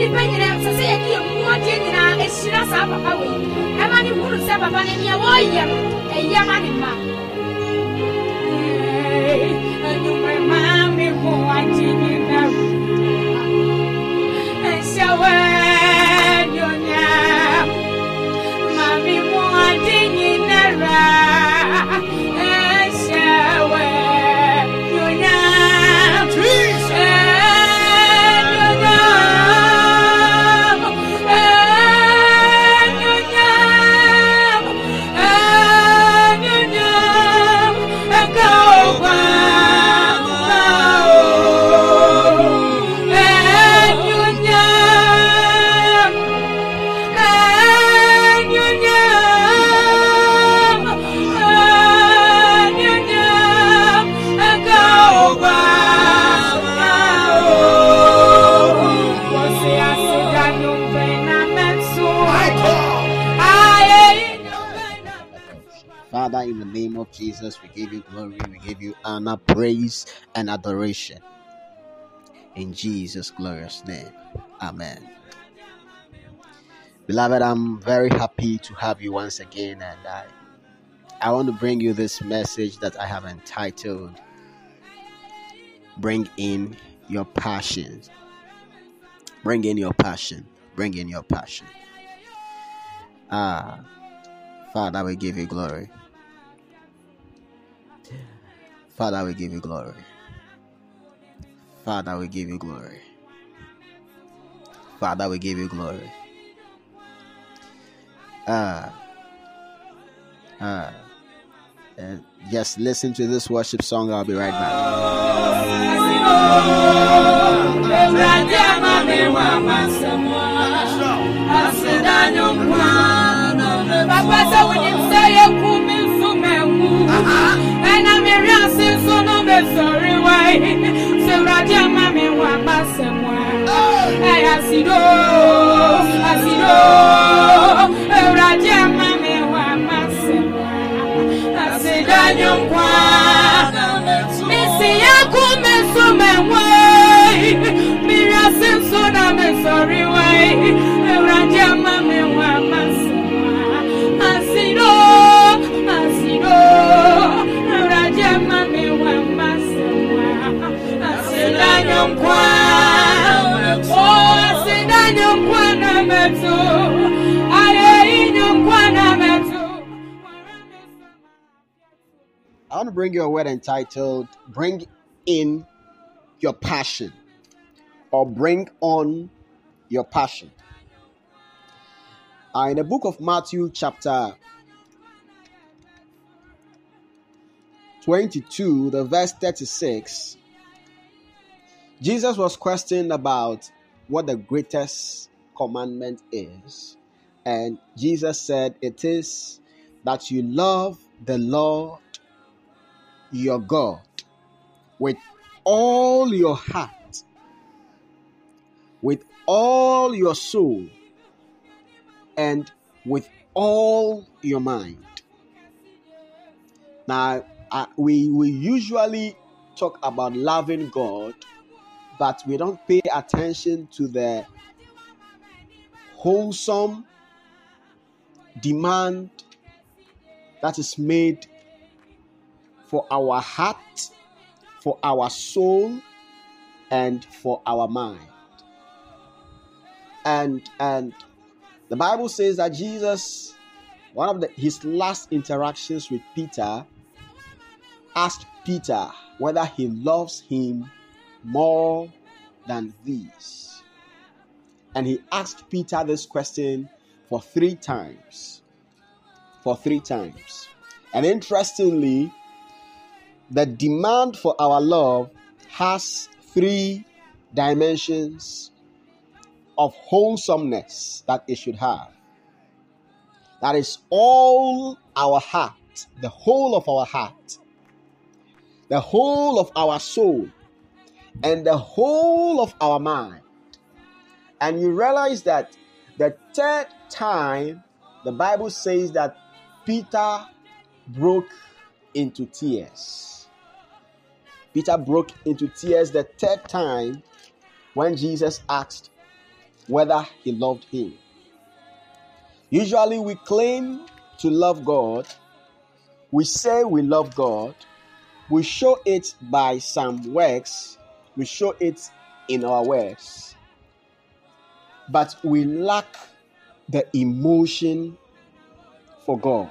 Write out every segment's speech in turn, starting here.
nipa nyinaa sɛ sɛ yɛde yɛ nyinaa ahyira saa papa wei ɛma ne hunu sɛ papa no neɛ wɔreyɛ no ɛyɛ ma. ne mma Jesus, we give you glory, we give you honor, praise, and adoration. In Jesus' glorious name. Amen. Beloved, I'm very happy to have you once again, and I, I want to bring you this message that I have entitled Bring in Your Passions. Bring in your passion. Bring in your passion. Ah, Father, we give you glory. Father, we give you glory. Father, we give you glory. Father, we give you glory. Ah, ah, and just listen to this worship song. I'll be right back. sèwúrọ̀dì ọmọ mi wà bá sẹ̀wọ̀n ẹ̀. I want to bring you a word entitled Bring in Your Passion or Bring on Your Passion. Uh, in the book of Matthew, chapter 22, the verse 36, Jesus was questioned about what the greatest commandment is. And Jesus said, It is that you love the Lord your God with all your heart, with all your soul, and with all your mind. Now, uh, we, we usually talk about loving God, but we don't pay attention to the wholesome demand that is made for our heart, for our soul, and for our mind. And and the Bible says that Jesus, one of the, his last interactions with Peter, asked Peter whether he loves him more than these. And he asked Peter this question for three times. For three times. And interestingly, the demand for our love has three dimensions of wholesomeness that it should have. That is all our heart, the whole of our heart, the whole of our soul, and the whole of our mind. And you realize that the third time, the Bible says that Peter broke into tears. Peter broke into tears the third time when Jesus asked whether he loved him. Usually, we claim to love God, we say we love God, we show it by some works, we show it in our words, but we lack the emotion for God.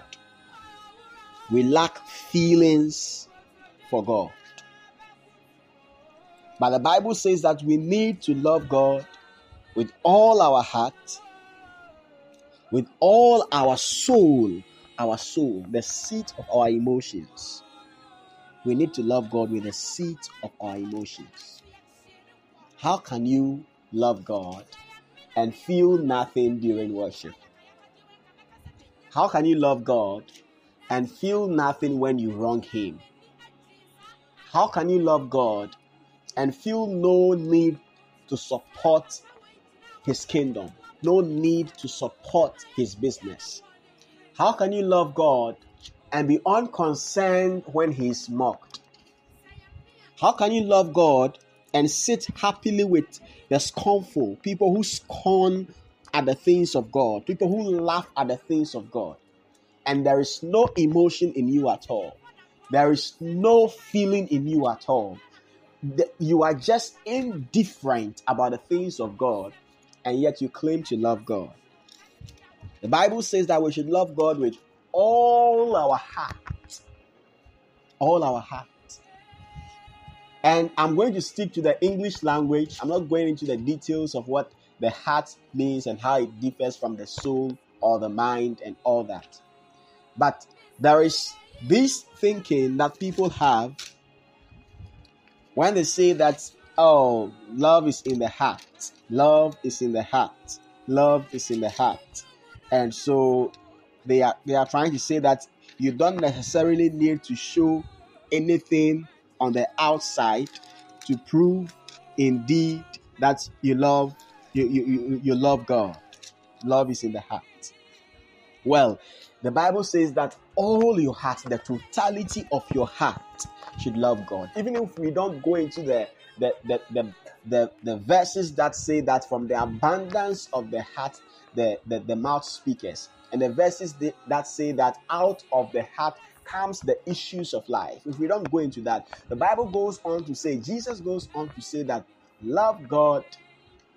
We lack feelings for God. But the Bible says that we need to love God with all our heart, with all our soul, our soul, the seat of our emotions. We need to love God with the seat of our emotions. How can you love God and feel nothing during worship? How can you love God and feel nothing when you wrong Him? How can you love God and feel no need to support His kingdom, no need to support His business? How can you love God and be unconcerned when He is mocked? How can you love God and sit happily with the scornful, people who scorn at the things of God, people who laugh at the things of God, and there is no emotion in you at all. There is no feeling in you at all. You are just indifferent about the things of God, and yet you claim to love God. The Bible says that we should love God with all our heart. All our heart. And I'm going to stick to the English language. I'm not going into the details of what the heart means and how it differs from the soul or the mind and all that. But there is this thinking that people have when they say that, oh, love is in the heart, love is in the heart, love is in the heart. And so they are they are trying to say that you don't necessarily need to show anything on the outside to prove indeed that you love you, you, you, you love God. Love is in the heart. Well, the Bible says that all your heart, the totality of your heart, should love God. Even if we don't go into the the, the, the, the, the verses that say that from the abundance of the heart, the, the, the mouth speakers, and the verses that say that out of the heart comes the issues of life. If we don't go into that, the Bible goes on to say, Jesus goes on to say that love God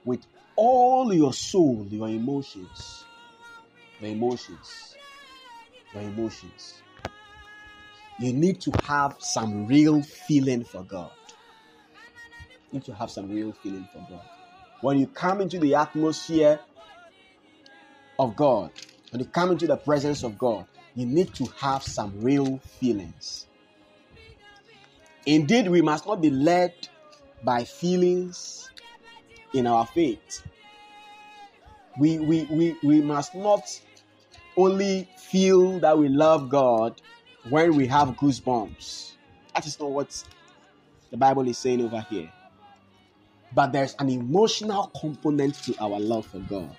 with all your soul, your emotions, your emotions, your emotions. You need to have some real feeling for God. You need to have some real feeling for God. When you come into the atmosphere of God, when you come into the presence of God, you need to have some real feelings. Indeed, we must not be led by feelings in our faith. We, we, we, we must not only feel that we love God when we have goosebumps. That is not what the Bible is saying over here. But there's an emotional component to our love for God.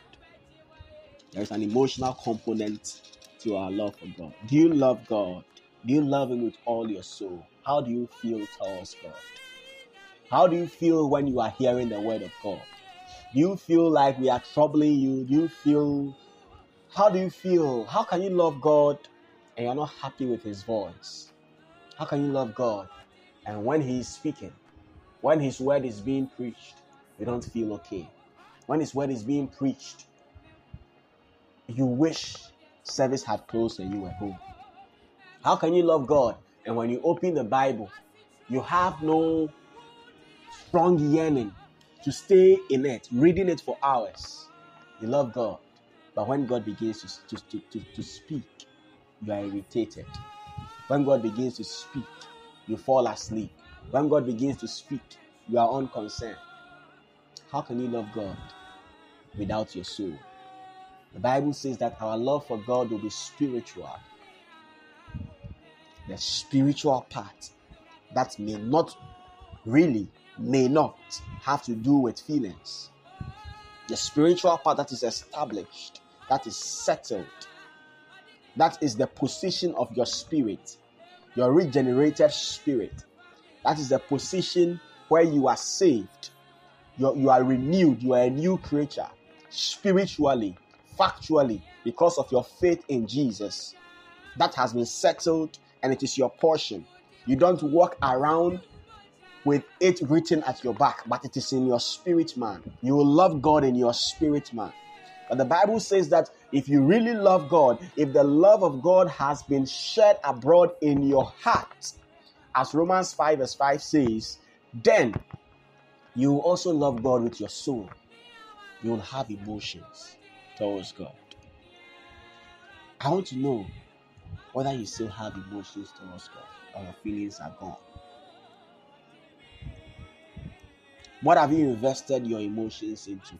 There's an emotional component to our love for God. Do you love God? Do you love Him with all your soul? How do you feel towards God? How do you feel when you are hearing the word of God? Do you feel like we are troubling you? Do you feel how do you feel? How can you love God and you're not happy with his voice? How can you love God and when he is speaking, when his word is being preached, you don't feel okay? When his word is being preached, you wish service had closed and you were home. How can you love God and when you open the Bible, you have no strong yearning to stay in it, reading it for hours? You love God. But when God begins to, to, to, to, speak, you are irritated. When God begins to speak, you fall asleep. When God begins to speak, you are unconcerned. How can you love God without your soul? The Bible says that our love for God will be spiritual. The spiritual part that may not really, may not have to do with feelings. The spiritual part that is established that is settled. That is the position of your spirit, your regenerated spirit. That is the position where you are saved. You're, you are renewed. You are a new creature. spiritually, factually, because of your faith in Jesus. That has been settled and it is your portion. You don't walk around with it written at your back, but it is in your spirit, man. You will love God in your spirit, man. But the Bible says that if you really love God, if the love of God has been shed abroad in your heart, as Romans 5 verse 5 says, then you will also love God with your soul. You will have emotions towards God. I want to know whether you still have emotions towards God or your feelings are gone. What have you invested your emotions into?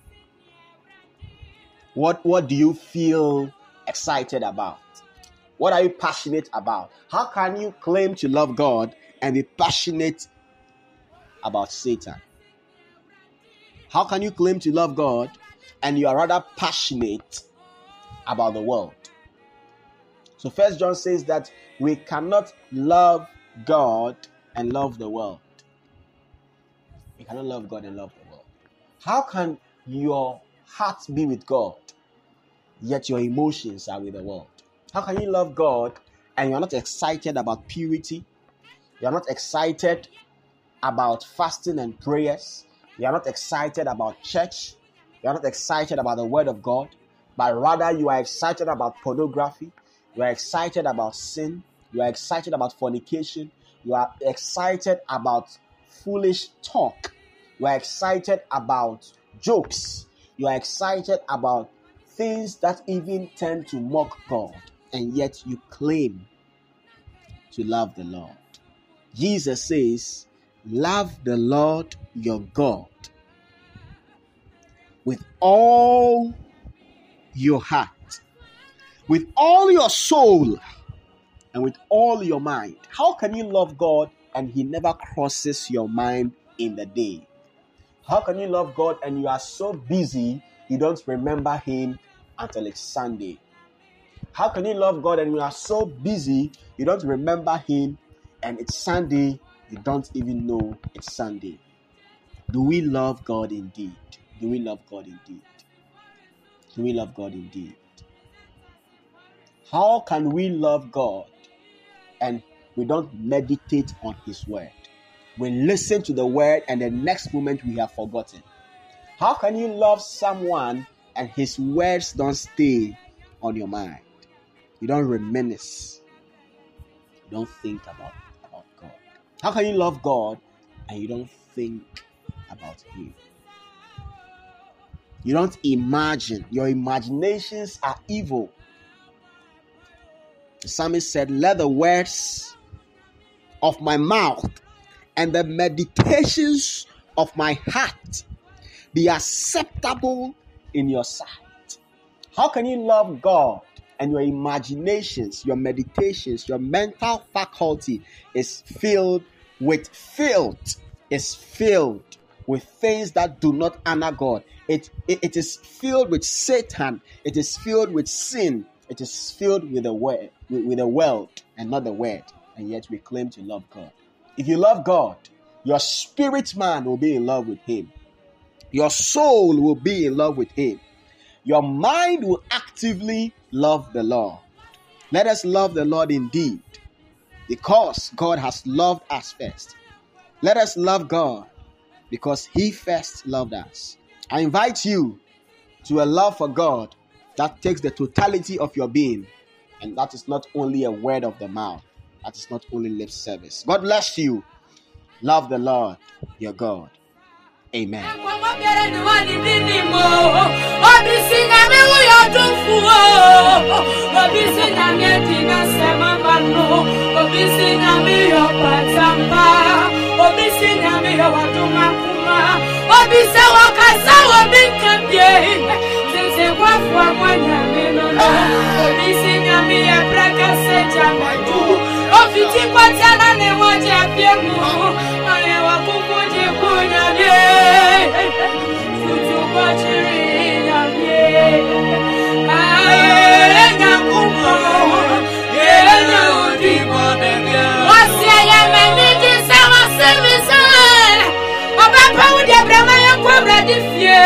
What what do you feel excited about? What are you passionate about? How can you claim to love God and be passionate about Satan? How can you claim to love God and you are rather passionate about the world? So first John says that we cannot love God and love the world. You cannot love God and love the world. How can your heart be with God, yet your emotions are with the world? How can you love God and you're not excited about purity? You're not excited about fasting and prayers. You're not excited about church. You're not excited about the word of God, but rather you are excited about pornography. You are excited about sin. You are excited about fornication. You are excited about foolish talk. You are excited about jokes. You are excited about things that even tend to mock God, and yet you claim to love the Lord. Jesus says, Love the Lord your God with all your heart, with all your soul, and with all your mind. How can you love God and He never crosses your mind in the day? How can you love God and you are so busy you don't remember Him until it's Sunday? How can you love God and you are so busy you don't remember Him and it's Sunday, you don't even know it's Sunday? Do we love God indeed? Do we love God indeed? Do we love God indeed? How can we love God and we don't meditate on His word? We listen to the word and the next moment we have forgotten. How can you love someone and his words don't stay on your mind? You don't reminisce. You don't think about, about God. How can you love God and you don't think about Him? You don't imagine. Your imaginations are evil. The psalmist said, Let the words of my mouth and the meditations of my heart be acceptable in your sight. How can you love God and your imaginations, your meditations, your mental faculty is filled with filth, is filled with things that do not honor God. It, it, it is filled with Satan, it is filled with sin, it is filled with the word, with, with the world and not the word, and yet we claim to love God. If you love God, your spirit man will be in love with Him. Your soul will be in love with Him. Your mind will actively love the Lord. Let us love the Lord indeed, because God has loved us first. Let us love God because He first loved us. I invite you to a love for God that takes the totality of your being, and that is not only a word of the mouth, that is not only lip service. God bless you. Love the Lord, your God. Amen. tipatela nemoja pyeku alewa kukujikunyaye kutukwachirinyamye enyakumo enyaudimodege wasieyemenijisewasibise obapaudiebremayekwebradifie